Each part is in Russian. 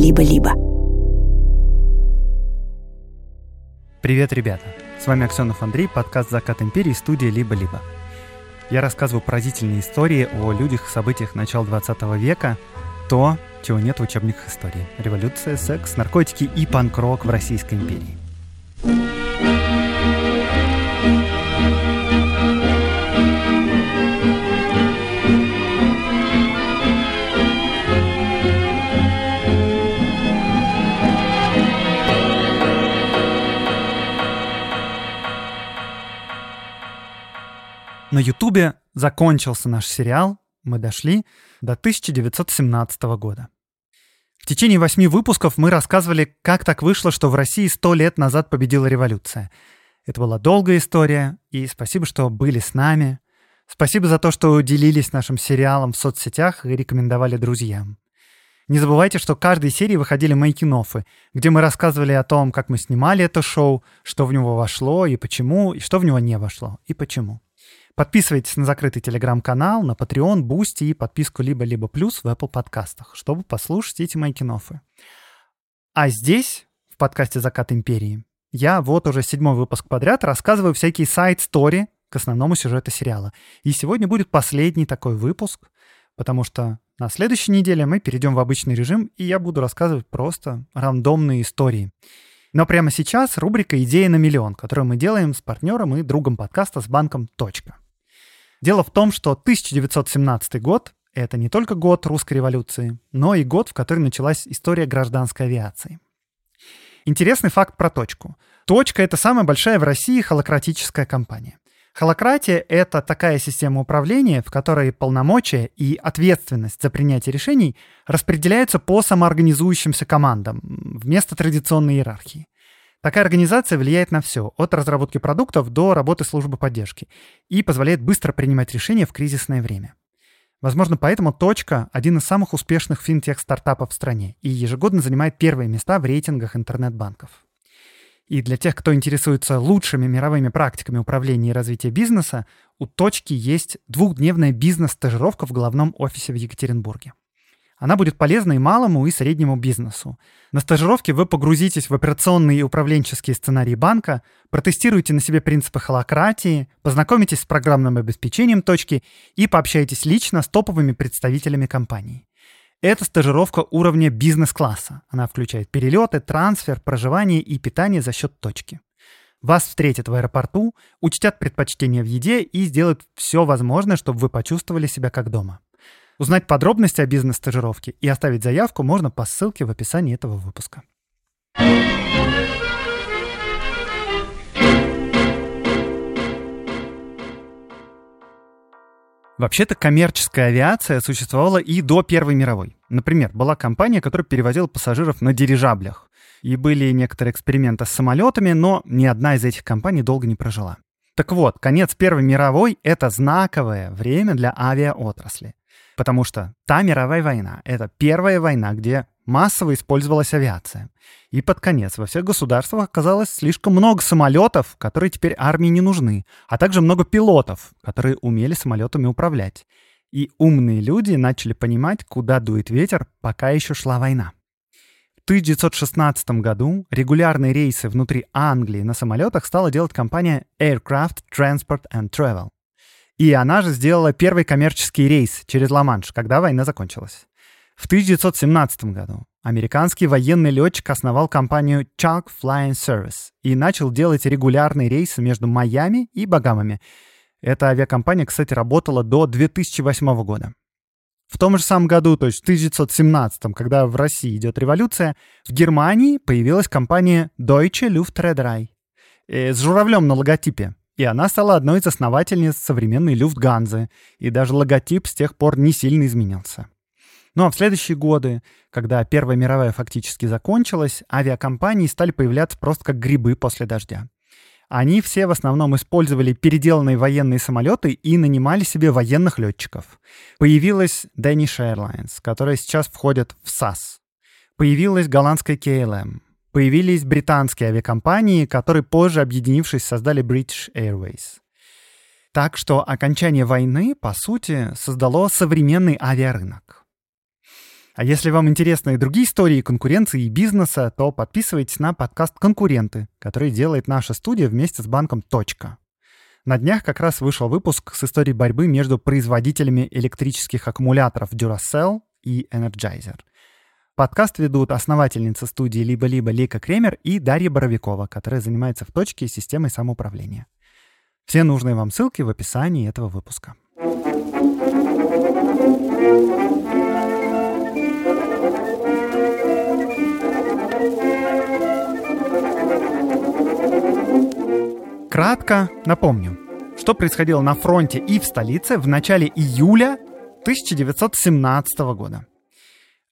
«Либо-либо». Привет, ребята! С вами Аксенов Андрей, подкаст «Закат империи», студия «Либо-либо». Я рассказываю поразительные истории о людях и событиях начала 20 века, то, чего нет в учебниках истории. Революция, секс, наркотики и панк-рок в Российской империи. На Ютубе закончился наш сериал, мы дошли до 1917 года. В течение восьми выпусков мы рассказывали, как так вышло, что в России сто лет назад победила революция. Это была долгая история, и спасибо, что были с нами. Спасибо за то, что делились нашим сериалом в соцсетях и рекомендовали друзьям. Не забывайте, что каждой серии выходили мейкинофы, где мы рассказывали о том, как мы снимали это шоу, что в него вошло и почему, и что в него не вошло и почему. Подписывайтесь на закрытый телеграм-канал, на Patreon, Boosty и подписку либо-либо плюс в Apple подкастах, чтобы послушать эти мои кинофы. А здесь, в подкасте «Закат империи», я вот уже седьмой выпуск подряд рассказываю всякие сайт-стори к основному сюжету сериала. И сегодня будет последний такой выпуск, потому что на следующей неделе мы перейдем в обычный режим, и я буду рассказывать просто рандомные истории. Но прямо сейчас рубрика «Идея на миллион», которую мы делаем с партнером и другом подкаста с банком «Точка». Дело в том, что 1917 год — это не только год русской революции, но и год, в который началась история гражданской авиации. Интересный факт про «Точку». «Точка» — это самая большая в России холократическая компания. Холократия — это такая система управления, в которой полномочия и ответственность за принятие решений распределяются по самоорганизующимся командам вместо традиционной иерархии. Такая организация влияет на все, от разработки продуктов до работы службы поддержки, и позволяет быстро принимать решения в кризисное время. Возможно, поэтому «Точка» — один из самых успешных финтех-стартапов в стране и ежегодно занимает первые места в рейтингах интернет-банков. И для тех, кто интересуется лучшими мировыми практиками управления и развития бизнеса, у «Точки» есть двухдневная бизнес-стажировка в главном офисе в Екатеринбурге. Она будет полезна и малому, и среднему бизнесу. На стажировке вы погрузитесь в операционные и управленческие сценарии банка, протестируете на себе принципы холократии, познакомитесь с программным обеспечением точки и пообщаетесь лично с топовыми представителями компании. Это стажировка уровня бизнес-класса. Она включает перелеты, трансфер, проживание и питание за счет точки. Вас встретят в аэропорту, учтят предпочтения в еде и сделают все возможное, чтобы вы почувствовали себя как дома. Узнать подробности о бизнес-стажировке и оставить заявку можно по ссылке в описании этого выпуска. Вообще-то коммерческая авиация существовала и до Первой мировой. Например, была компания, которая перевозила пассажиров на дирижаблях. И были некоторые эксперименты с самолетами, но ни одна из этих компаний долго не прожила. Так вот, конец Первой мировой — это знаковое время для авиаотрасли. Потому что та мировая война — это первая война, где массово использовалась авиация. И под конец во всех государствах оказалось слишком много самолетов, которые теперь армии не нужны, а также много пилотов, которые умели самолетами управлять. И умные люди начали понимать, куда дует ветер, пока еще шла война. В 1916 году регулярные рейсы внутри Англии на самолетах стала делать компания Aircraft Transport and Travel. И она же сделала первый коммерческий рейс через Ла-Манш, когда война закончилась. В 1917 году американский военный летчик основал компанию Chuck Flying Service и начал делать регулярные рейсы между Майами и Багамами. Эта авиакомпания, кстати, работала до 2008 года. В том же самом году, то есть в 1917, когда в России идет революция, в Германии появилась компания Deutsche Luftreederei э, с журавлем на логотипе. И она стала одной из основательниц современной Люфтганзы, и даже логотип с тех пор не сильно изменился. Ну а в следующие годы, когда Первая мировая фактически закончилась, авиакомпании стали появляться просто как грибы после дождя. Они все в основном использовали переделанные военные самолеты и нанимали себе военных летчиков. Появилась Danish Airlines, которая сейчас входит в SAS. Появилась голландская KLM. Появились британские авиакомпании, которые позже, объединившись, создали British Airways. Так что окончание войны, по сути, создало современный авиарынок. А если вам интересны и другие истории конкуренции и бизнеса, то подписывайтесь на подкаст «Конкуренты», который делает наша студия вместе с банком «Точка». На днях как раз вышел выпуск с историей борьбы между производителями электрических аккумуляторов Duracell и Energizer. Подкаст ведут основательница студии «Либо-либо» Лика Кремер и Дарья Боровикова, которая занимается в точке системой самоуправления. Все нужные вам ссылки в описании этого выпуска. Кратко напомню, что происходило на фронте и в столице в начале июля 1917 года.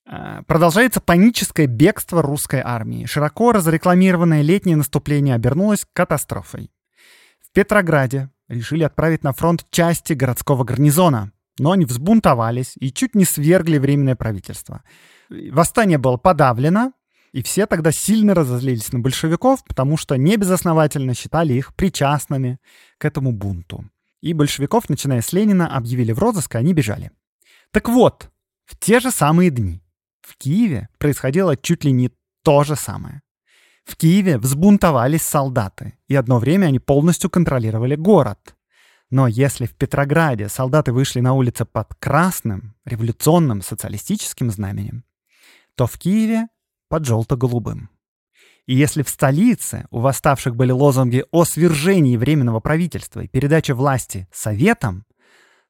Э, продолжается паническое бегство русской армии. Широко разрекламированное летнее наступление обернулось катастрофой. В Петрограде решили отправить на фронт части городского гарнизона, но они взбунтовались и чуть не свергли временное правительство. Восстание было подавлено, и все тогда сильно разозлились на большевиков, потому что небезосновательно считали их причастными к этому бунту. И большевиков, начиная с Ленина, объявили в розыск, и они бежали. Так вот, в те же самые дни в Киеве происходило чуть ли не то же самое. В Киеве взбунтовались солдаты, и одно время они полностью контролировали город. Но если в Петрограде солдаты вышли на улицы под красным, революционным, социалистическим знаменем, то в Киеве под желто-голубым. И если в столице у восставших были лозунги о свержении Временного правительства и передаче власти Советам,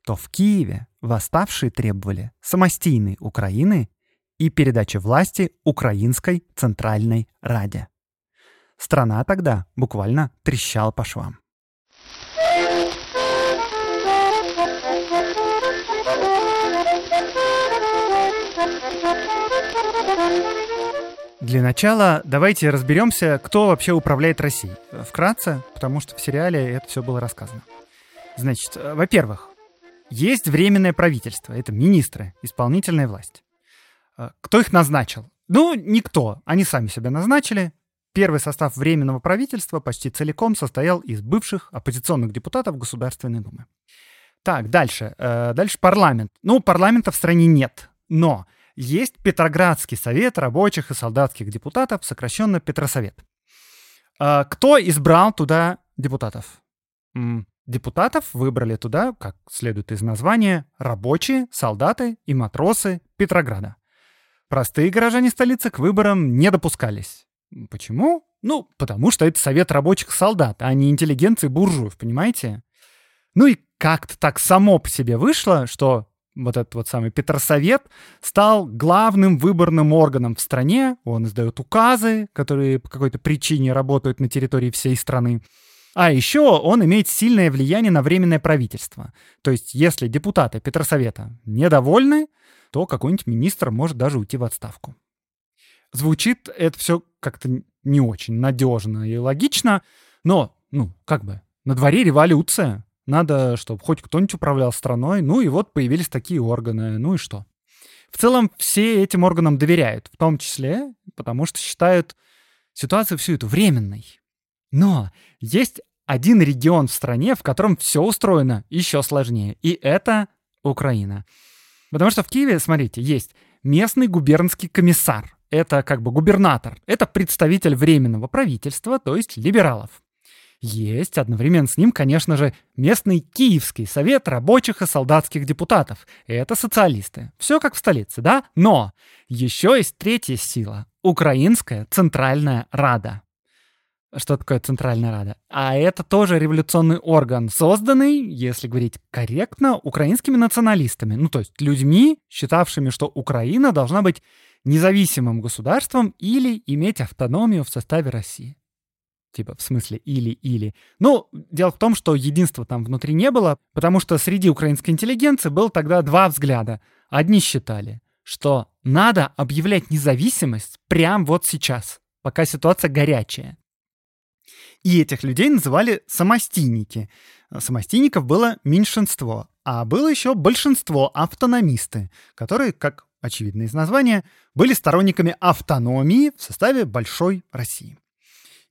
то в Киеве восставшие требовали самостийной Украины и передачи власти Украинской Центральной Раде. Страна тогда буквально трещала по швам. Для начала давайте разберемся, кто вообще управляет Россией. Вкратце, потому что в сериале это все было рассказано. Значит, во-первых, есть временное правительство, это министры, исполнительная власть. А, кто их назначил? Ну, никто. Они сами себя назначили. Первый состав Временного правительства почти целиком состоял из бывших оппозиционных депутатов Государственной Думы. Так, дальше. Э, дальше парламент. Ну, парламента в стране нет. Но есть Петроградский совет рабочих и солдатских депутатов, сокращенно Петросовет. Э, кто избрал туда депутатов? Депутатов выбрали туда, как следует из названия, рабочие, солдаты и матросы Петрограда. Простые горожане столицы к выборам не допускались. Почему? Ну, потому что это совет рабочих солдат, а не интеллигенции буржуев, понимаете? Ну и как-то так само по себе вышло, что вот этот вот самый Петросовет стал главным выборным органом в стране. Он издает указы, которые по какой-то причине работают на территории всей страны. А еще он имеет сильное влияние на временное правительство. То есть, если депутаты Петросовета недовольны, то какой-нибудь министр может даже уйти в отставку. Звучит это все как-то не очень надежно и логично, но, ну, как бы, на дворе революция. Надо, чтобы хоть кто-нибудь управлял страной. Ну и вот появились такие органы. Ну и что? В целом все этим органам доверяют, в том числе потому что считают ситуацию всю эту временной. Но есть один регион в стране, в котором все устроено еще сложнее, и это Украина. Потому что в Киеве, смотрите, есть местный губернский комиссар. Это как бы губернатор. Это представитель временного правительства, то есть либералов. Есть одновременно с ним, конечно же, местный Киевский совет рабочих и солдатских депутатов. Это социалисты. Все как в столице, да? Но еще есть третья сила. Украинская Центральная Рада. Что такое Центральная Рада? А это тоже революционный орган, созданный, если говорить корректно, украинскими националистами. Ну, то есть людьми, считавшими, что Украина должна быть независимым государством или иметь автономию в составе России. Типа, в смысле или-или. Ну, дело в том, что единства там внутри не было, потому что среди украинской интеллигенции было тогда два взгляда. Одни считали, что надо объявлять независимость прямо вот сейчас, пока ситуация горячая. И этих людей называли самостийники. Самостийников было меньшинство, а было еще большинство автономисты, которые, как очевидно из названия, были сторонниками автономии в составе Большой России.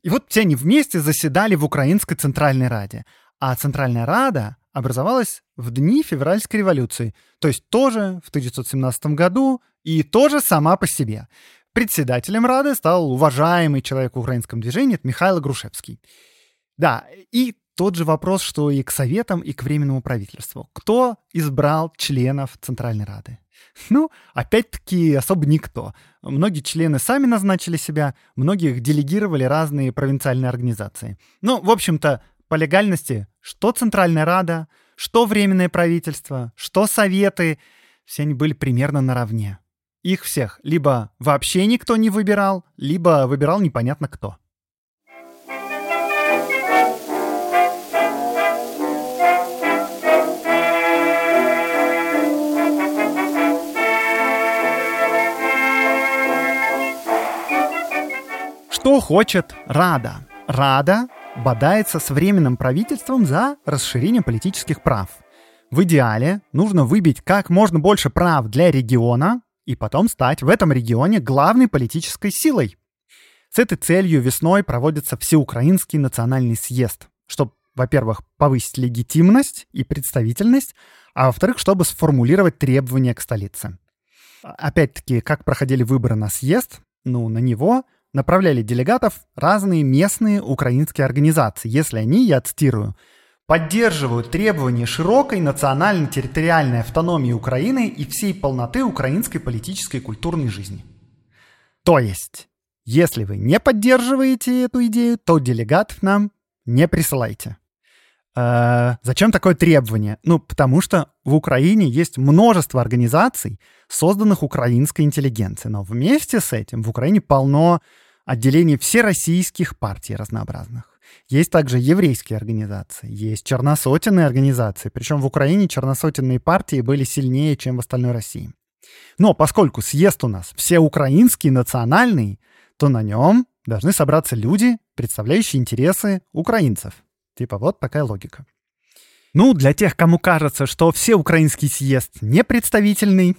И вот все они вместе заседали в Украинской Центральной Раде. А Центральная Рада образовалась в дни февральской революции, то есть тоже в 1917 году И тоже сама по себе. Председателем Рады стал уважаемый человек в украинском движении, Михаил Грушевский. Да, и тот же вопрос, что и к Советам, и к Временному правительству. Кто избрал членов Центральной Рады? Ну, опять-таки, особо никто. Многие члены сами назначили себя, многих делегировали разные провинциальные организации. Ну, в общем-то, по легальности, что Центральная Рада, что Временное правительство, что Советы, все они были примерно наравне. Их всех либо вообще никто не выбирал, либо выбирал непонятно кто. Что хочет Рада? Рада бодается с временным правительством за расширение политических прав. В идеале нужно выбить как можно больше прав для региона и потом стать в этом регионе главной политической силой. С этой целью весной проводится Всеукраинский национальный съезд, чтобы, во-первых, повысить легитимность и представительность, а во-вторых, чтобы сформулировать требования к столице. Опять-таки, как проходили выборы на съезд, ну, на него – направляли делегатов разные местные украинские организации, если они, я цитирую, поддерживают требования широкой национально-территориальной автономии Украины и всей полноты украинской политической и культурной жизни. То есть, если вы не поддерживаете эту идею, то делегатов нам не присылайте. Э, зачем такое требование? Ну, потому что в Украине есть множество организаций, созданных украинской интеллигенцией. Но вместе с этим в Украине полно отделений всероссийских партий разнообразных. Есть также еврейские организации, есть черносотенные организации, причем в Украине черносотенные партии были сильнее, чем в остальной России. Но поскольку съезд у нас все украинский, национальный, то на нем должны собраться люди, представляющие интересы украинцев. Типа вот такая логика. Ну, для тех, кому кажется, что все украинский съезд не представительный,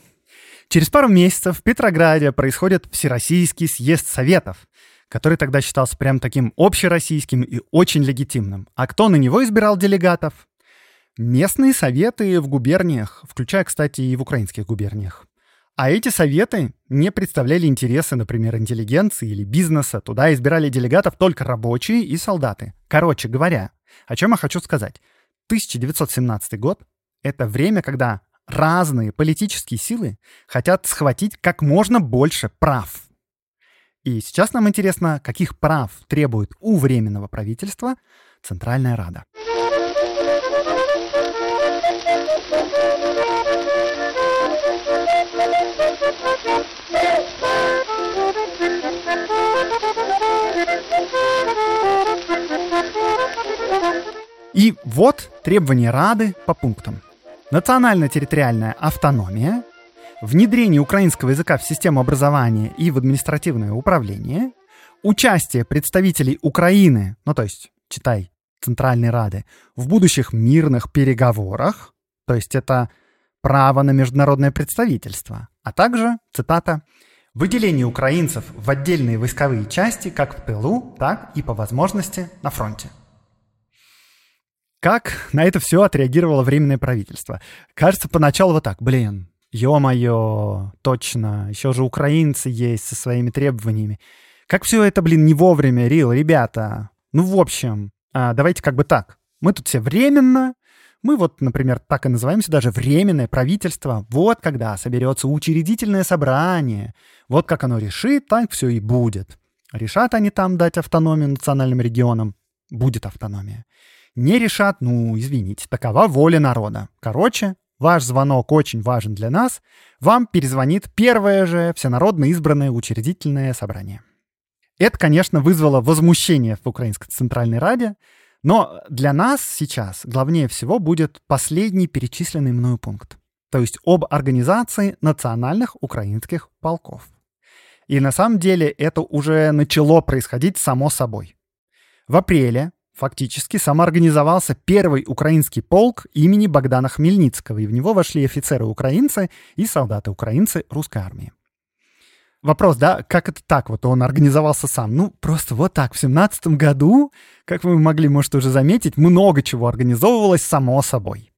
через пару месяцев в Петрограде происходит Всероссийский съезд Советов, который тогда считался прям таким общероссийским и очень легитимным. А кто на него избирал делегатов? Местные советы в губерниях, включая, кстати, и в украинских губерниях. А эти советы не представляли интересы, например, интеллигенции или бизнеса. Туда избирали делегатов только рабочие и солдаты. Короче говоря, о чем я хочу сказать. 1917 год — это время, когда разные политические силы хотят схватить как можно больше прав. И сейчас нам интересно, каких прав требует у Временного правительства Центральная Рада. И вот требования Рады по пунктам. Национально-территориальная автономия, внедрение украинского языка в систему образования и в административное управление, участие представителей Украины, ну то есть, читай, Центральной Рады, в будущих мирных переговорах, то есть это право на международное представительство, а также, цитата, выделение украинцев в отдельные войсковые части как в тылу, так и по возможности на фронте. Как на это все отреагировало Временное правительство? Кажется, поначалу вот так, блин, ё-моё, точно, еще же украинцы есть со своими требованиями. Как все это, блин, не вовремя, Рил, ребята. Ну, в общем, а, давайте как бы так. Мы тут все временно, мы вот, например, так и называемся даже временное правительство. Вот когда соберется учредительное собрание. Вот как оно решит, так все и будет. Решат они там дать автономию национальным регионам, будет автономия. Не решат, ну, извините, такова воля народа. Короче, ваш звонок очень важен для нас. Вам перезвонит первое же всенародно избранное учредительное собрание. Это, конечно, вызвало возмущение в Украинской Центральной Раде, но для нас сейчас главнее всего будет последний перечисленный мною пункт, то есть об организации национальных украинских полков. И на самом деле это уже начало происходить само собой. В апреле Фактически самоорганизовался первый украинский полк имени Богдана Хмельницкого, и в него вошли офицеры-украинцы и солдаты-украинцы русской армии. Вопрос, да, как это так? Вот он организовался сам. Ну, просто вот так. В семнадцатом году, как вы могли, может, уже заметить, много чего организовывалось само собой.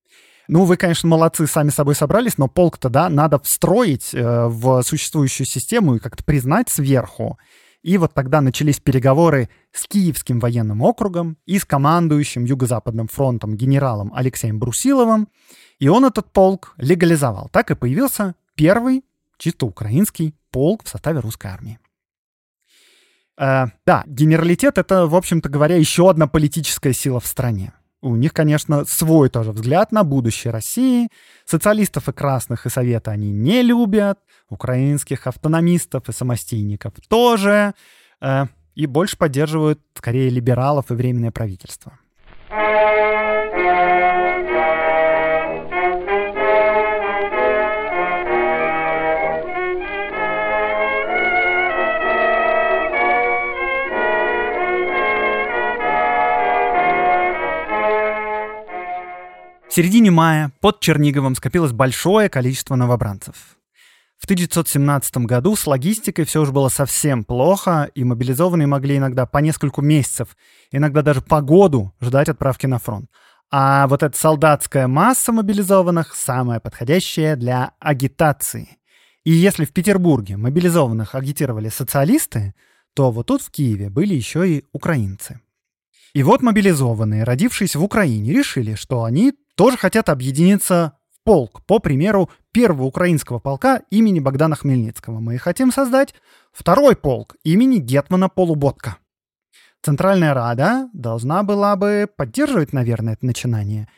Ну, вы, конечно, молодцы, сами собой собрались, но полк-то, да, надо встроить э, в существующую систему и как-то признать сверху. И вот тогда начались переговоры с Киевским военным округом и с командующим Юго-Западным фронтом генералом Алексеем Брусиловым. И он этот полк легализовал. Так и появился первый чисто украинский полк в составе русской армии. Э, да, генералитет — это, в общем-то говоря, еще одна политическая сила в стране. У них, конечно, свой тоже взгляд на будущее России. Социалистов и красных и Совета они не любят. Украинских автономистов и самостийников тоже. Э, и больше поддерживают, скорее, либералов и временное правительство. В середине мая под Черниговым скопилось большое количество новобранцев. В 1917 году с логистикой все же было совсем плохо, и мобилизованные могли иногда по несколько месяцев, иногда даже по году ждать отправки на фронт. А вот эта солдатская масса мобилизованных самая подходящая для агитации. И если в Петербурге мобилизованных агитировали социалисты, то вот тут в Киеве были еще и украинцы. И вот мобилизованные, родившиеся в Украине, решили, что они тоже хотят объединиться полк, по примеру первого украинского полка имени Богдана Хмельницкого. Мы хотим создать второй полк имени Гетмана Полуботка. Центральная Рада должна была бы поддерживать, наверное, это начинание.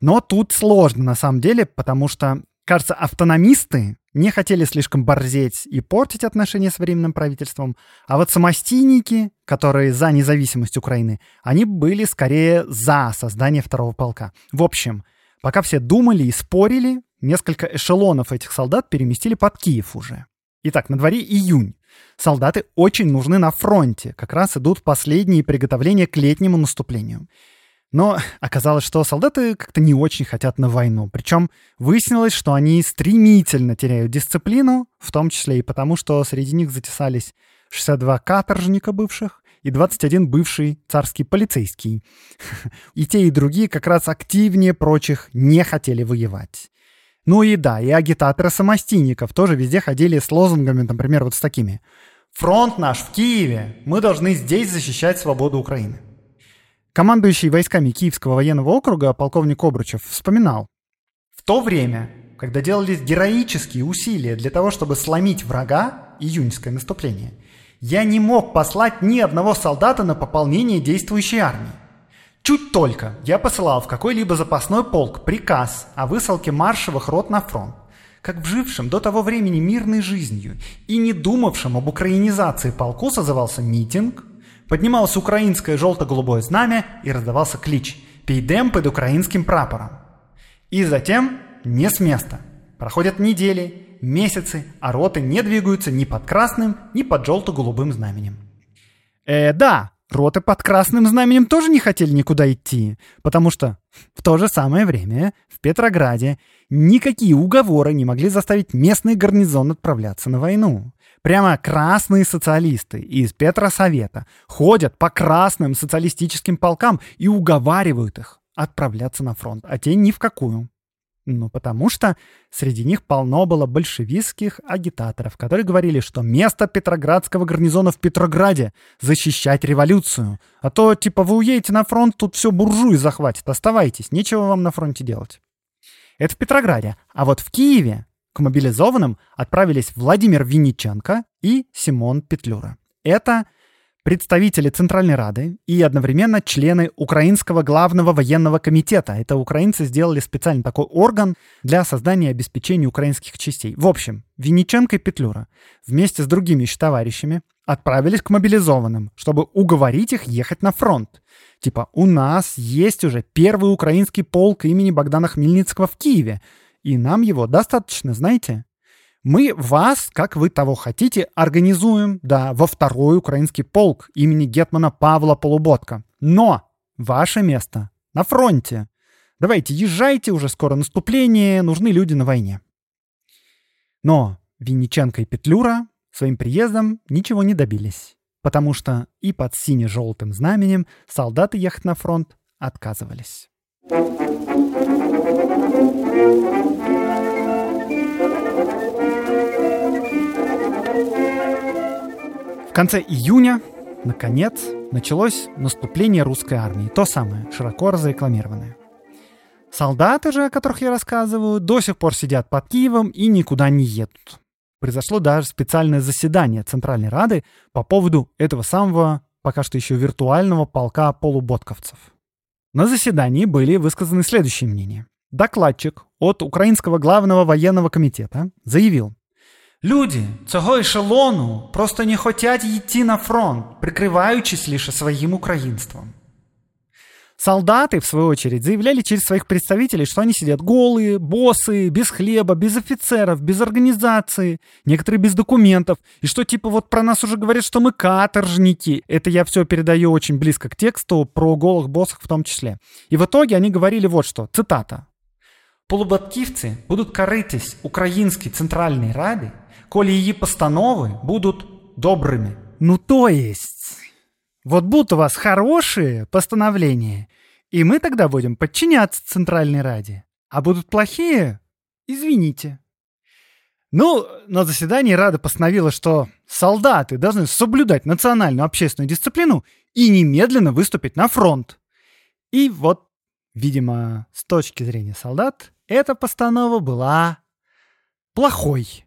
Но тут сложно на самом деле, потому что, кажется, автономисты не хотели слишком борзеть и портить отношения с временным правительством, а вот самостийники, которые за независимость Украины, они были скорее за создание второго полка. В общем, пока все думали и спорили, несколько эшелонов этих солдат переместили под Киев уже. Итак, на дворе июнь. Солдаты очень нужны на фронте, как раз идут последние приготовления к летнему наступлению. Но оказалось, что солдаты как-то не очень хотят на войну. Причем выяснилось, что они стремительно теряют дисциплину, в том числе и потому, что среди них затесались 62 каторжника бывших и 21 бывший царский полицейский. И те, и другие как раз активнее прочих не хотели воевать. Ну и да, и агитаторы самостийников тоже везде ходили с лозунгами, например, вот с такими. «Фронт наш в Киеве! Мы должны здесь защищать свободу Украины!» Командующий войсками Киевского военного округа полковник Обручев вспоминал. В то время, когда делались героические усилия для того, чтобы сломить врага, июньское наступление, я не мог послать ни одного солдата на пополнение действующей армии. Чуть только я посылал в какой-либо запасной полк приказ о высылке маршевых рот на фронт, как в до того времени мирной жизнью и не думавшем об украинизации полку созывался митинг, Поднималось украинское желто-голубое знамя и раздавался клич «Пейдем под украинским прапором». И затем не с места. Проходят недели, месяцы, а роты не двигаются ни под красным, ни под желто-голубым знаменем. Э, да, роты под красным знаменем тоже не хотели никуда идти, потому что в то же самое время в Петрограде никакие уговоры не могли заставить местный гарнизон отправляться на войну. Прямо красные социалисты из Петросовета ходят по красным социалистическим полкам и уговаривают их отправляться на фронт, а те ни в какую. Ну, потому что среди них полно было большевистских агитаторов, которые говорили, что место Петроградского гарнизона в Петрограде — защищать революцию. А то, типа, вы уедете на фронт, тут все буржуи захватит, оставайтесь, нечего вам на фронте делать. Это в Петрограде. А вот в Киеве к мобилизованным отправились Владимир Винниченко и Симон Петлюра. Это представители Центральной Рады и одновременно члены Украинского главного военного комитета. Это украинцы сделали специальный такой орган для создания и обеспечения украинских частей. В общем, Винниченко и Петлюра вместе с другими товарищами отправились к мобилизованным, чтобы уговорить их ехать на фронт. Типа, у нас есть уже первый украинский полк имени Богдана Хмельницкого в Киеве — и нам его достаточно, знаете. Мы вас, как вы того хотите, организуем, да, во второй украинский полк имени Гетмана Павла Полуботка. Но ваше место на фронте. Давайте, езжайте, уже скоро наступление, нужны люди на войне. Но Винниченко и Петлюра своим приездом ничего не добились, потому что и под сине-желтым знаменем солдаты ехать на фронт отказывались. Конце июня, наконец, началось наступление русской армии. То самое, широко разрекламированное. Солдаты же, о которых я рассказываю, до сих пор сидят под Киевом и никуда не едут. Произошло даже специальное заседание Центральной Рады по поводу этого самого, пока что еще виртуального полка полуботковцев. На заседании были высказаны следующие мнения. Докладчик от Украинского главного военного комитета заявил, Люди цього ешелону просто не хотят йти на фронт, прикриваючись лише своим украинством. Солдаты, в свою очередь, заявляли через своих представителей, что они сидят голые, боссы, без хлеба, без офицеров, без организации, некоторые без документов, и что типа вот про нас уже говорят, что мы каторжники. Это я все передаю очень близко к тексту, про голых боссов в том числе. И в итоге они говорили вот что, цитата. Полубатківці будуть каритись Українській Центральній Раді, коли її постанови будут добрыми. Ну то есть, вот будут у вас хорошие постановления, и мы тогда будем подчиняться Центральной Раде. А будут плохие? Извините. Ну, на заседании Рада постановила, что солдаты должны соблюдать национальную общественную дисциплину и немедленно выступить на фронт. И вот, видимо, с точки зрения солдат, эта постанова была плохой.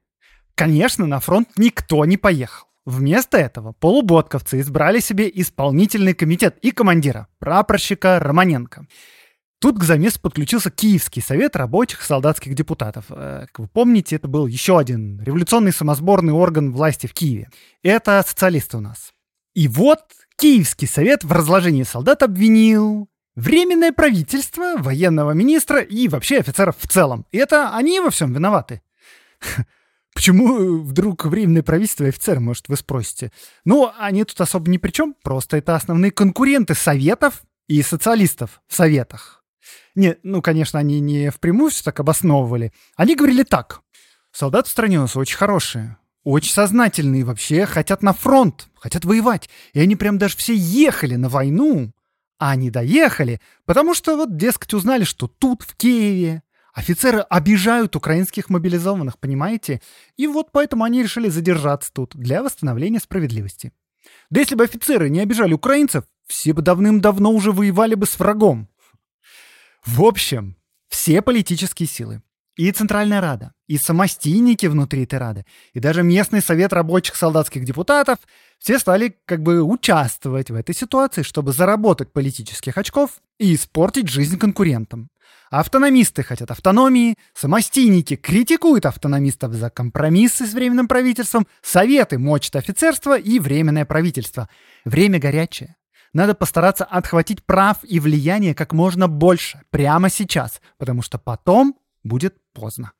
Конечно, на фронт никто не поехал. Вместо этого полуботковцы избрали себе исполнительный комитет и командира, прапорщика Романенко. Тут к замесу подключился Киевский совет рабочих солдатских депутатов. Э, как вы помните, это был еще один революционный самосборный орган власти в Киеве. Это социалисты у нас. И вот Киевский совет в разложении солдат обвинил Временное правительство, военного министра и вообще офицеров в целом. И это они во всем виноваты. Почему вдруг временное правительство и офицеры, может, вы спросите? Ну, они тут особо ни при чем, просто это основные конкуренты советов и социалистов в советах. Не, ну, конечно, они не впрямую все так обосновывали. Они говорили так. Солдаты в стране у нас очень хорошие, очень сознательные вообще, хотят на фронт, хотят воевать. И они прям даже все ехали на войну, а они доехали, потому что вот, дескать, узнали, что тут, в Киеве, Офицеры обижают украинских мобилизованных, понимаете? И вот поэтому они решили задержаться тут для восстановления справедливости. Да если бы офицеры не обижали украинцев, все бы давным-давно уже воевали бы с врагом. В общем, все политические силы, и Центральная Рада, и самостийники внутри этой Рады, и даже местный совет рабочих солдатских депутатов, все стали как бы участвовать в этой ситуации, чтобы заработать политических очков и испортить жизнь конкурентам. Автономисты хотят автономии, самостийники критикуют автономистов за компромиссы с временным правительством, советы мочат офицерство и временное правительство. Время горячее. Надо постараться отхватить прав и влияния как можно больше прямо сейчас, потому что потом будет поздно.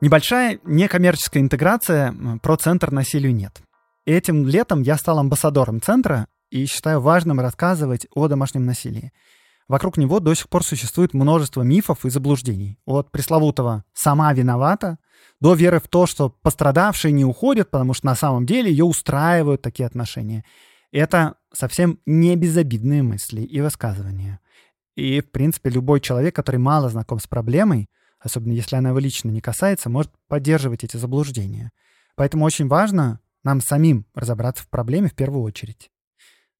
Небольшая некоммерческая интеграция про центр насилию нет. Этим летом я стал амбассадором центра и считаю важным рассказывать о домашнем насилии. Вокруг него до сих пор существует множество мифов и заблуждений. От пресловутого «сама виновата» до веры в то, что пострадавшие не уходят, потому что на самом деле ее устраивают такие отношения. Это совсем не безобидные мысли и высказывания. И, в принципе, любой человек, который мало знаком с проблемой, особенно если она его лично не касается, может поддерживать эти заблуждения. Поэтому очень важно нам самим разобраться в проблеме в первую очередь.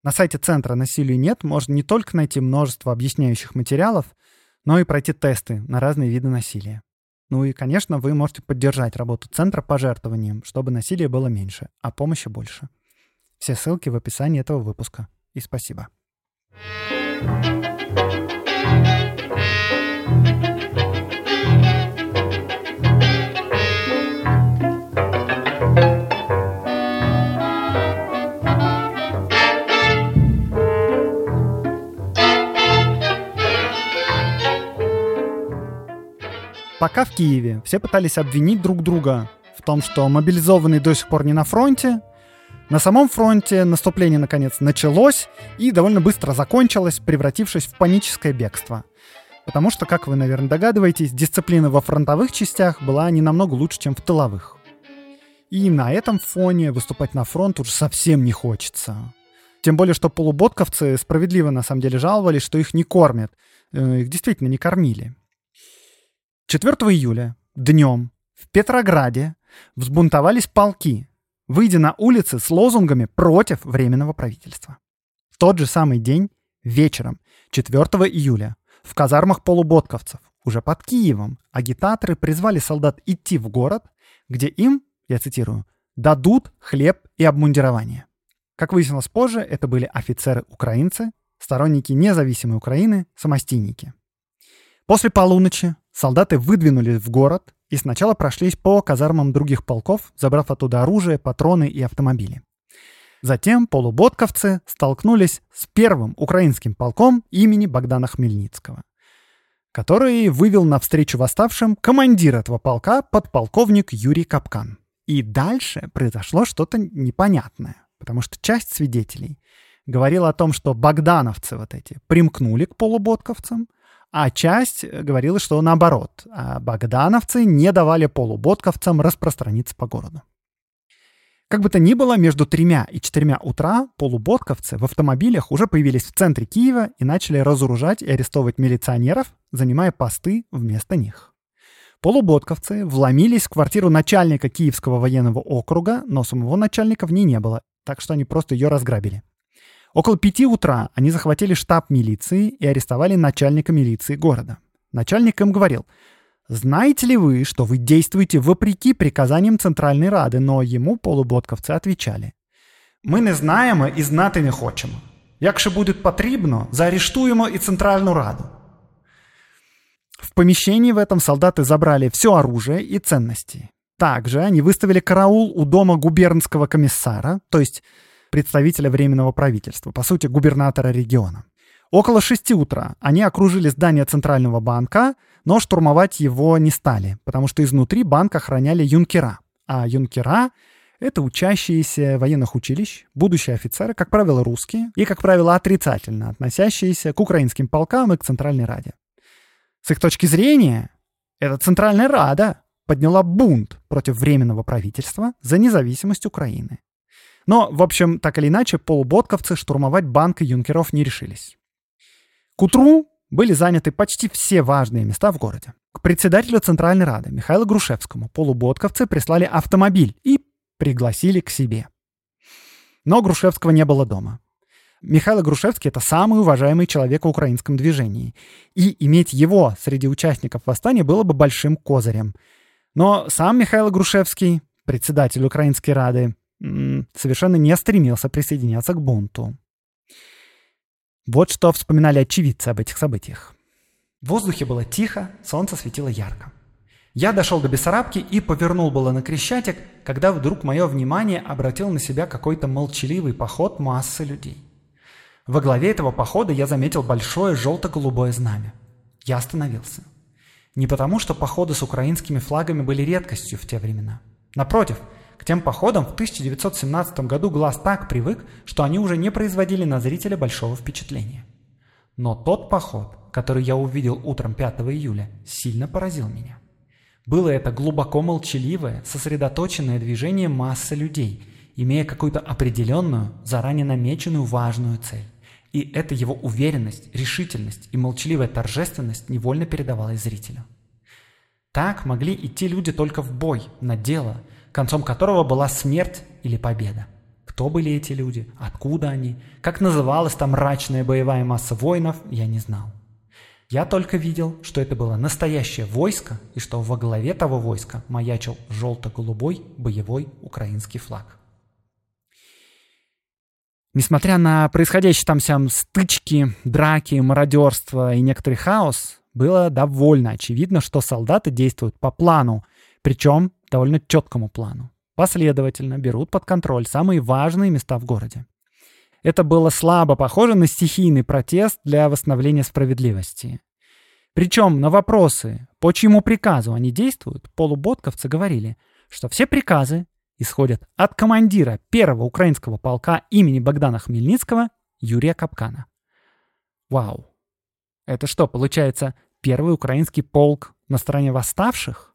На сайте Центра насилию нет можно не только найти множество объясняющих материалов, но и пройти тесты на разные виды насилия. Ну и, конечно, вы можете поддержать работу Центра пожертвованием, чтобы насилия было меньше, а помощи больше. Все ссылки в описании этого выпуска. И спасибо. Пока в Киеве все пытались обвинить друг друга в том, что мобилизованные до сих пор не на фронте, на самом фронте наступление наконец началось и довольно быстро закончилось, превратившись в паническое бегство. Потому что, как вы, наверное, догадываетесь, дисциплина во фронтовых частях была не намного лучше, чем в тыловых. И на этом фоне выступать на фронт уже совсем не хочется. Тем более, что полуботковцы справедливо на самом деле жаловались, что их не кормят. Э, их действительно не кормили. 4 июля днем в Петрограде взбунтовались полки, выйдя на улицы с лозунгами против Временного правительства. В тот же самый день, вечером, 4 июля, в казармах полуботковцев, уже под Киевом, агитаторы призвали солдат идти в город, где им, я цитирую, «дадут хлеб и обмундирование». Как выяснилось позже, это были офицеры-украинцы, сторонники независимой Украины, самостийники. После полуночи солдаты выдвинулись в город и сначала прошлись по казармам других полков, забрав оттуда оружие, патроны и автомобили. Затем полуботковцы столкнулись с первым украинским полком имени Богдана Хмельницкого, который вывел навстречу восставшим командир этого полка, подполковник Юрий Капкан. И дальше произошло что-то непонятное, потому что часть свидетелей говорила о том, что богдановцы вот эти примкнули к полуботковцам, а часть говорила, что наоборот, а богдановцы не давали полуботковцам распространиться по городу. Как бы то ни было, между тремя и четырьмя утра полуботковцы в автомобилях уже появились в центре Киева и начали разоружать и арестовывать милиционеров, занимая посты вместо них. Полуботковцы вломились в квартиру начальника Киевского военного округа, но самого начальника в ней не было, так что они просто ее разграбили. Около пяти утра они захватили штаб милиции и арестовали начальника милиции города. Начальник им говорил – знаете ли вы, что вы действуете вопреки приказаниям Центральной Рады, но ему полуботковцы отвечали. Ми не знаємо і знати не хочемо. Якщо буде потрібно, заарештуємо и Центральную Раду. В помещении в этом солдаты забрали все оружие и ценности. Также они выставили караул у дома губернского комиссара, то есть представителя Временного правительства, по сути, губернатора региона. Около шести утра они окружили здание Центрального банка, но штурмовать его не стали, потому что изнутри банк охраняли юнкера. А юнкера — это учащиеся военных училищ, будущие офицеры, как правило, русские, и, как правило, отрицательно относящиеся к украинским полкам и к Центральной Раде. С их точки зрения, эта Центральная Рада подняла бунт против Временного правительства за независимость Украины. Но, в общем, так или иначе, полуботковцы штурмовать банк юнкеров не решились. К утру были заняты почти все важные места в городе. К председателю Центральной Рады Михаилу Грушевскому полуботковцы прислали автомобиль и пригласили к себе. Но Грушевского не было дома. Михаил Грушевский — это самый уважаемый человек в украинском движении. И иметь его среди участников восстания было бы большим козырем. Но сам Михаил Грушевский, председатель Украинской Рады, совершенно не стремился присоединяться к бунту. Вот что вспоминали очевидцы об этих событиях. В воздухе было тихо, солнце светило ярко. Я дошел до Бессарабки и повернул было на Крещатик, когда вдруг мое внимание обратил на себя какой-то молчаливый поход массы людей. Во главе этого похода я заметил большое желто-голубое знамя. Я остановился. Не потому, что походы с украинскими флагами были редкостью в те времена. Напротив – к тем походам в 1917 году глаз так привык, что они уже не производили на зрителя большого впечатления. Но тот поход, который я увидел утром 5 июля, сильно поразил меня. Было это глубоко молчаливое, сосредоточенное движение массы людей, имея какую-то определенную, заранее намеченную важную цель. И эта его уверенность, решительность и молчаливая торжественность невольно передавалась зрителю. Так могли идти люди только в бой, на дело – концом которого была смерть или победа. Кто были эти люди, откуда они, как называлась там мрачная боевая масса воинов, я не знал. Я только видел, что это было настоящее войско и что во главе того войска маячил желто-голубой боевой украинский флаг. Несмотря на происходящие там сям стычки, драки, мародерство и некоторый хаос, было довольно очевидно, что солдаты действуют по плану, причем довольно четкому плану. Последовательно берут под контроль самые важные места в городе. Это было слабо похоже на стихийный протест для восстановления справедливости. Причем на вопросы, по чьему приказу они действуют, полуботковцы говорили, что все приказы исходят от командира первого украинского полка имени Богдана Хмельницкого Юрия Капкана. Вау! Это что, получается, первый украинский полк на стороне восставших?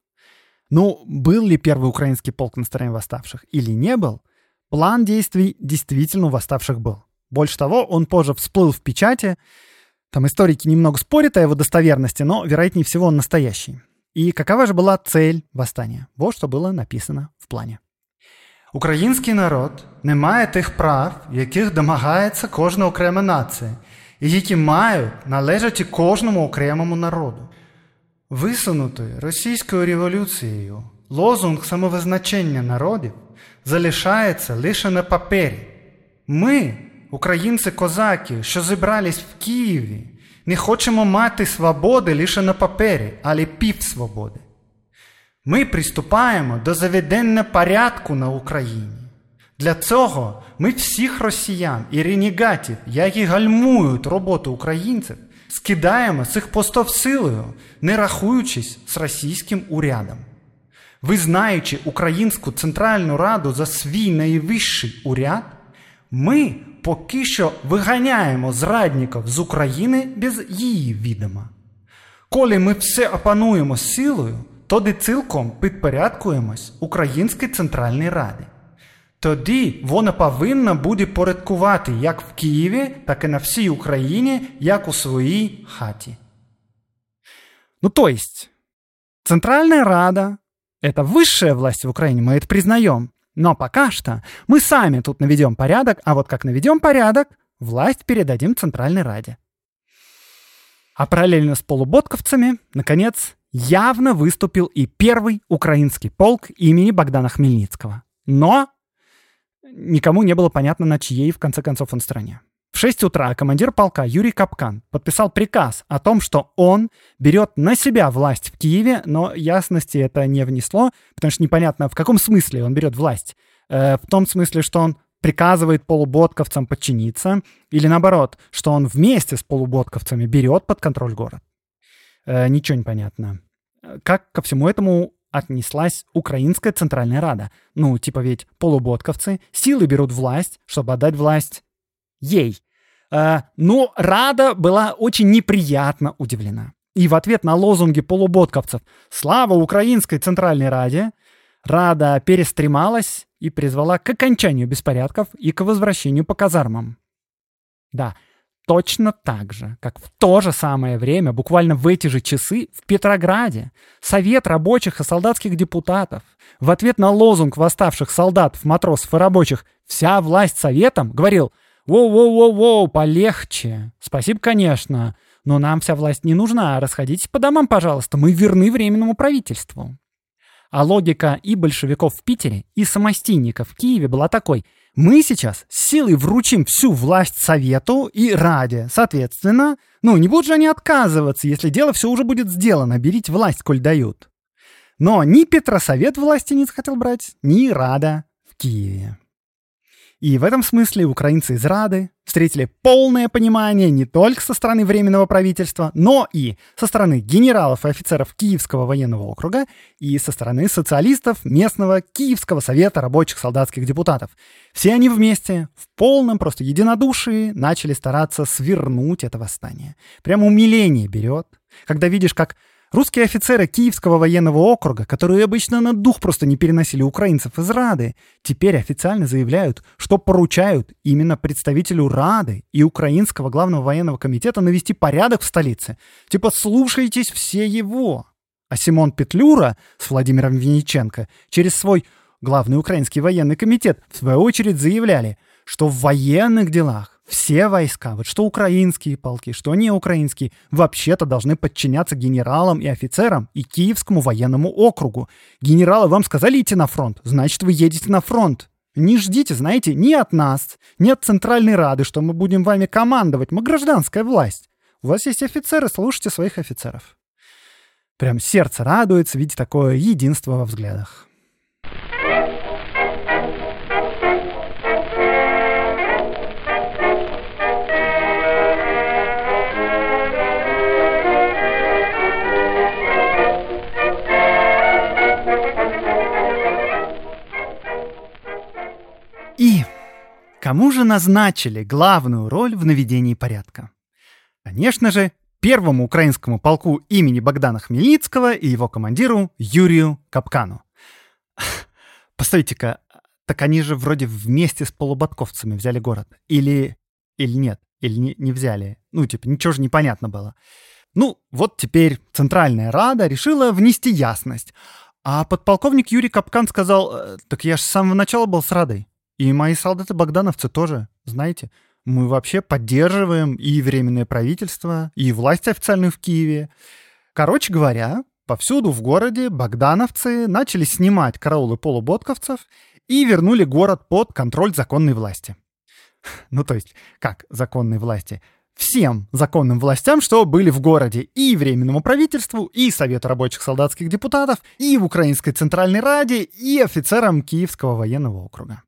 Ну, был ли первый украинский полк на стороне восставших или не был, план действий действительно у восставших был. Больше того, он позже всплыл в печати. Там историки немного спорят о его достоверности, но, вероятнее всего, он настоящий. И какова же была цель восстания? Вот что было написано в плане. Український народ не має тих прав, яких домагається кожна окрема нація, і які мають належати кожному окремому народу. Висунутий російською революцією лозунг самовизначення народів залишається лише на папері. Ми, українці-козаки, що зібрались в Києві, не хочемо мати свободи лише на папері, але півсвободи. Ми приступаємо до заведення порядку на Україні. Для цього ми всіх росіян і ренегатів, які гальмують роботу українців, скидаємо їх постов силою, не рахуючись з російським урядом. Визнаючи Українську Центральну Раду за свій найвищий уряд, ми поки що виганяємо зрадників з України без її відома. Коли ми все опануємо силою, тоді цілком підпорядкуємось Українській Центральній Раді. Тоді вона повинна буде порядкувати як в Києві, так і на всій Україні, як у своїй хаті. Ну, то есть, Центральная Рада — это высшая власть в Украине, мы это признаем. Но пока что мы сами тут наведем порядок, а вот как наведем порядок, власть передадим Центральной Раде. А параллельно с полуботковцами, наконец, явно выступил и первый украинский полк имени Богдана Хмельницкого. Но никому не было понятно, на чьей, в конце концов, он стороне. В 6 утра командир полка Юрий Капкан подписал приказ о том, что он берет на себя власть в Киеве, но ясности это не внесло, потому что непонятно, в каком смысле он берет власть. Э, в том смысле, что он приказывает полуботковцам подчиниться, или наоборот, что он вместе с полуботковцами берет под контроль город. Э, ничего не понятно. Как ко всему этому отнеслась Украинская Центральная Рада? Ну, типа ведь полуботковцы силы берут власть, чтобы отдать власть ей. Э, но Рада была очень неприятно удивлена. И в ответ на лозунги полуботковцев «Слава Украинской Центральной Раде!» Рада перестремалась и призвала к окончанию беспорядков и к возвращению по казармам. Да, точно так же, как в то же самое время, буквально в эти же часы, в Петрограде, Совет рабочих и солдатских депутатов в ответ на лозунг восставших солдат, матросов и рабочих «Вся власть Советом» говорил «Воу-воу-воу-воу, полегче». Спасибо, конечно, но нам вся власть не нужна. Расходитесь по домам, пожалуйста, мы верны Временному правительству. А логика и большевиков в Питере, и самостийников в Киеве была такой. Мы сейчас силой вручим всю власть Совету и Раде. Соответственно, ну, не будут же они отказываться, если дело все уже будет сделано. Берите власть, коль дают. Но ни Петросовет власти не захотел брать, ни Рада в Киеве. И в этом смысле украинцы из Рады встретили полное понимание не только со стороны Временного правительства, но и со стороны генералов и офицеров Киевского военного округа и со стороны социалистов местного Киевского совета рабочих солдатских депутатов. Все они вместе, в полном просто единодушии, начали стараться свернуть это восстание. Прямо умиление берет, когда видишь, как Русские офицеры Киевского военного округа, которые обычно на дух просто не переносили украинцев из Рады, теперь официально заявляют, что поручают именно представителю Рады и Украинского главного военного комитета навести порядок в столице. Типа слушайтесь все его. А Симон Петлюра с Владимиром Винниченко через свой главный украинский военный комитет в свою очередь заявляли, что в военных делах все войска, вот что украинские полки, что не украинские, вообще-то должны подчиняться генералам и офицерам и Киевскому военному округу. Генералы вам сказали идти на фронт, значит, вы едете на фронт. Не ждите, знаете, ни от нас, ни от Центральной Рады, что мы будем вами командовать. Мы гражданская власть. У вас есть офицеры, слушайте своих офицеров. Прям сердце радуется видеть такое единство во взглядах. И кому же назначили главную роль в наведении порядка? Конечно же, первому украинскому полку имени Богдана Хмельницкого и его командиру Юрию Капкану. Постойте-ка, так они же вроде вместе с полуботковцами взяли город. Или, или нет, или не, не взяли. Ну, типа, ничего же не понятно было. Ну, вот теперь Центральная Рада решила внести ясность. А подполковник Юрий Капкан сказал, «Э, так я же с самого начала был с Радой. И мои солдаты-богдановцы тоже, знаете. Мы вообще поддерживаем и Временное правительство, и власть официальную в Киеве. Короче говоря, повсюду в городе богдановцы начали снимать караулы полуботковцев и вернули город под контроль законной власти. Ну, то есть, как законной власти? Всем законным властям, что были в городе, и Временному правительству, и Совету рабочих солдатских депутатов, и в Украинской Центральной Раде, и офицерам Киевского военного округа.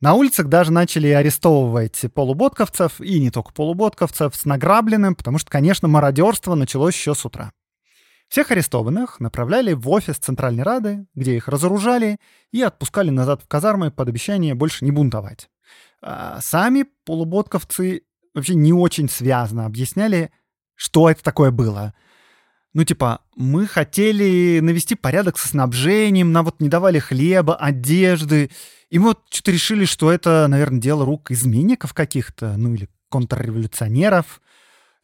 На улицах даже начали арестовывать полуботковцев, и не только полуботковцев, с награбленным, потому что, конечно, мародерство началось еще с утра. Всех арестованных направляли в офис Центральной Рады, где их разоружали и отпускали назад в казармы под обещание больше не бунтовать. А сами полуботковцы вообще не очень связно объясняли, что это такое было. Ну, типа, мы хотели навести порядок со снабжением, нам вот не давали хлеба, одежды, и мы вот что-то решили, что это, наверное, дело рук изменников каких-то, ну или контрреволюционеров,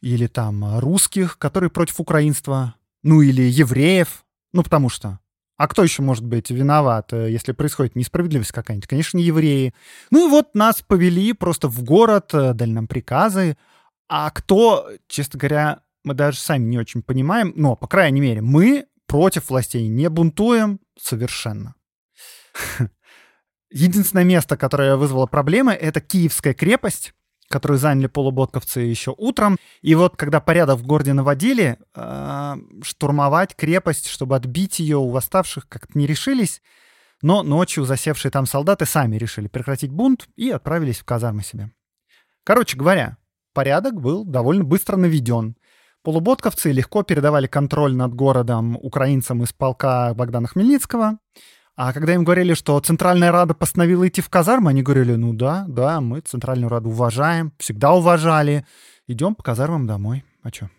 или там русских, которые против украинства, ну или евреев, ну потому что. А кто еще может быть виноват, э, если происходит несправедливость какая-нибудь? Конечно, не евреи. Ну и вот нас повели просто в город, э, дали нам приказы. А кто, честно говоря, мы даже сами не очень понимаем, но, по крайней мере, мы против властей не бунтуем совершенно. Единственное место, которое вызвало проблемы, это Киевская крепость, которую заняли полуботковцы еще утром. И вот когда порядок в городе наводили, э, штурмовать крепость, чтобы отбить ее у восставших, как-то не решились. Но ночью засевшие там солдаты сами решили прекратить бунт и отправились в казармы себе. Короче говоря, порядок был довольно быстро наведен. Полуботковцы легко передавали контроль над городом украинцам из полка Богдана Хмельницкого. А когда им говорили, что Центральная Рада постановила идти в казармы, они говорили, ну да, да, мы Центральную Раду уважаем, всегда уважали, идем по казармам домой. А что?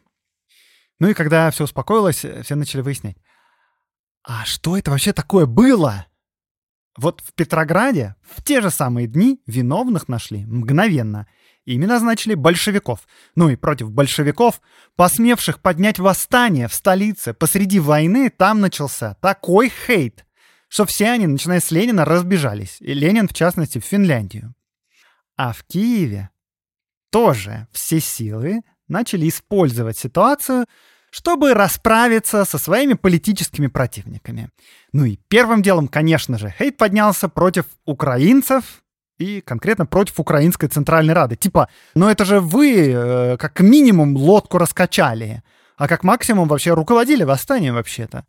Ну и когда все успокоилось, все начали выяснять, а что это вообще такое было? Вот в Петрограде в те же самые дни виновных нашли мгновенно. Ими назначили большевиков. Ну и против большевиков, посмевших поднять восстание в столице посреди войны, там начался такой хейт, что все они, начиная с Ленина, разбежались. И Ленин, в частности, в Финляндию. А в Киеве тоже все силы начали использовать ситуацию, чтобы расправиться со своими политическими противниками. Ну и первым делом, конечно же, хейт поднялся против украинцев и конкретно против Украинской Центральной Рады. Типа, ну это же вы э, как минимум лодку раскачали, а как максимум вообще руководили восстанием вообще-то.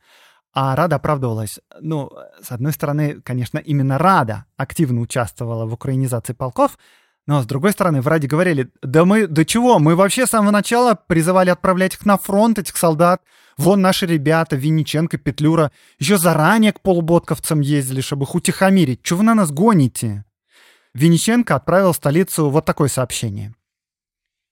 А Рада оправдывалась. Ну, с одной стороны, конечно, именно Рада активно участвовала в украинизации полков, но с другой стороны, в Раде говорили, да мы, да чего, мы вообще с самого начала призывали отправлять их на фронт, этих солдат. Вон наши ребята, Винниченко, Петлюра, еще заранее к полуботковцам ездили, чтобы их утихомирить. Чего вы на нас гоните? Винниченко отправил в столицу вот такое сообщение.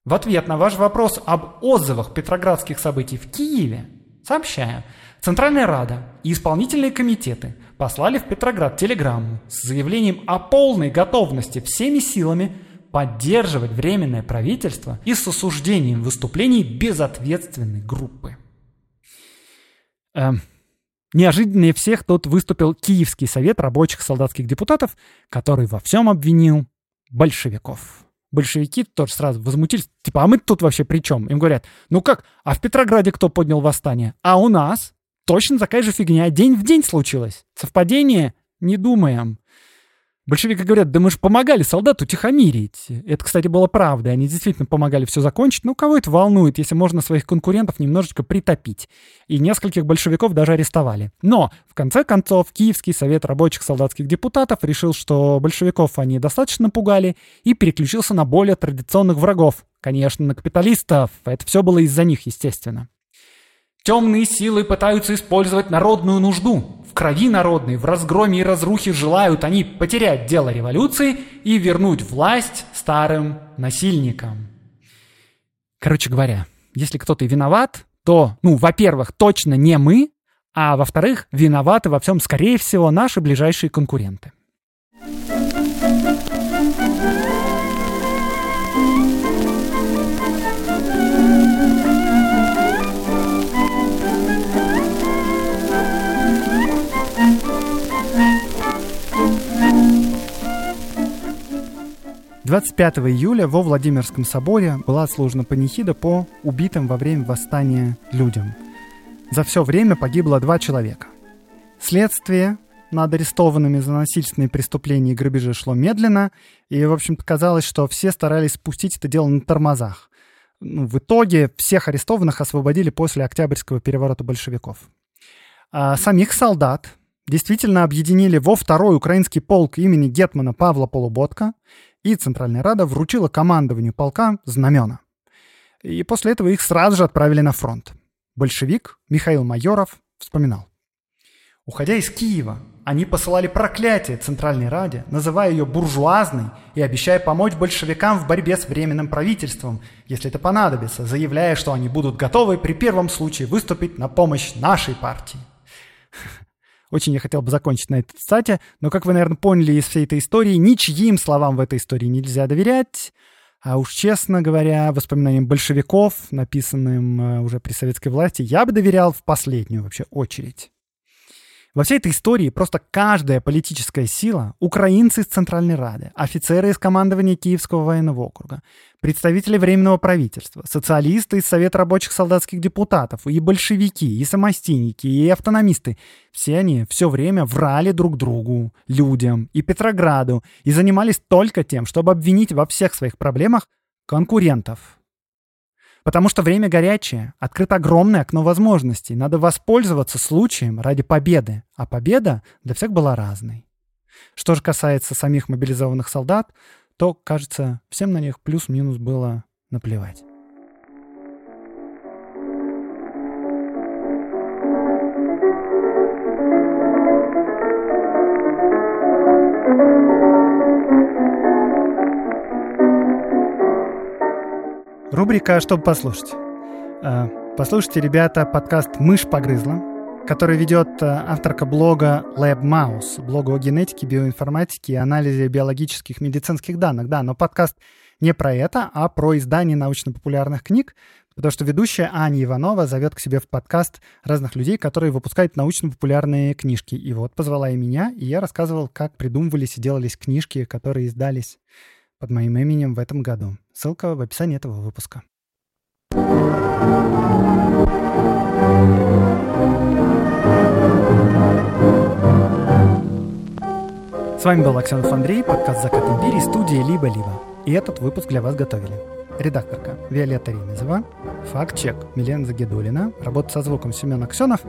В ответ на ваш вопрос об отзывах петроградских событий в Киеве сообщаем – Центральная Рада и исполнительные комитеты послали в Петроград телеграмму с заявлением о полной готовности всеми силами поддерживать Временное правительство и с осуждением выступлений безответственной группы. Эм, неожиданнее всех тут выступил Киевский совет рабочих солдатских депутатов, который во всем обвинил большевиков. Большевики тоже сразу возмутились, типа, а мы тут вообще при чем? Им говорят, ну как, а в Петрограде кто поднял восстание? А у нас? Точно такая же фигня. День в день случилось. Совпадение? Не думаем. Большевики говорят, да мы же помогали солдату тихомирить. Это, кстати, было правдой. Они действительно помогали все закончить. Ну, кого это волнует, если можно своих конкурентов немножечко притопить? И нескольких большевиков даже арестовали. Но, в конце концов, Киевский совет рабочих солдатских депутатов решил, что большевиков они достаточно пугали и переключился на более традиционных врагов. Конечно, на капиталистов. Это все было из-за них, естественно. Темные силы пытаются использовать народную нужду. В крови народной, в разгроме и разрухе желают они потерять дело революции и вернуть власть старым насильникам. Короче говоря, если кто-то виноват, то, ну, во-первых, точно не мы, а во-вторых, виноваты во всем, скорее всего, наши ближайшие конкуренты. 25 июля во Владимирском соборе была отслужена панихида по убитым во время восстания людям. За все время погибло два человека. Следствие над арестованными за насильственные преступления и грабежи шло медленно, и, в общем-то, казалось, что все старались спустить это дело на тормозах. Ну, в итоге всех арестованных освободили после Октябрьского переворота большевиков. А самих солдат действительно объединили во второй украинский полк имени Гетмана Павла Полуботка, и Центральная Рада вручила командованию полка знамена. И после этого их сразу же отправили на фронт. Большевик Михаил Майоров вспоминал. Уходя из Киева, они посылали проклятие Центральной Раде, называя ее буржуазной и обещая помочь большевикам в борьбе с Временным правительством, если это понадобится, заявляя, что они будут готовы при первом случае выступить на помощь нашей партии. Очень я хотел бы закончить на этой цитате, но, как вы, наверное, поняли из всей этой истории, ничьим словам в этой истории нельзя доверять. А уж честно говоря, воспоминаниям большевиков, написанным э, уже при советской власти, я бы доверял в последнюю вообще очередь. Во всей этой истории просто каждая политическая сила, украинцы из Центральной Рады, офицеры из командования Киевского военного округа, представители Временного правительства, социалисты из Совета рабочих солдатских депутатов, и большевики, и самостийники, и автономисты, все они все время врали друг другу, людям и Петрограду и занимались только тем, чтобы обвинить во всех своих проблемах конкурентов, Потому что время горячее, открыто огромное окно возможностей. Надо воспользоваться случаем ради победы. А победа для всех была разной. Что же касается самих мобилизованных солдат, то, кажется, всем на них плюс-минус было наплевать. Рубрика «Чтобы послушать». А, послушайте, ребята, подкаст «Мышь погрызла», который ведет а, авторка блога Lab Mouse, блога о генетике, биоинформатике и анализе биологических медицинских данных. Да, но подкаст не про это, а про издание научно-популярных книг, потому что ведущая Аня Иванова зовет к себе в подкаст разных людей, которые выпускают научно-популярные книжки. И вот позвала и меня, и я рассказывал, как придумывались и делались книжки, которые издались под моим именем в этом году. Ссылка в описании этого выпуска. С вами был Аксенов Андрей, подкаст «Закат империи», студия «Либо-либо». И этот выпуск для вас готовили. Редакторка Виолетта Ремезова, факт-чек Милена Загидулина, работа со звуком Семен Аксенов,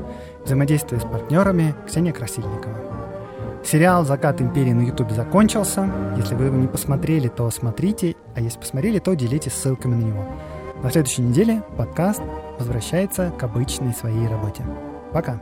взаимодействие с партнерами Ксения Красильникова. Сериал «Закат империи» на Ютубе закончился. Если вы его не посмотрели, то смотрите, а если посмотрели, то делитесь ссылками на него. На следующей неделе подкаст возвращается к обычной своей работе. Пока!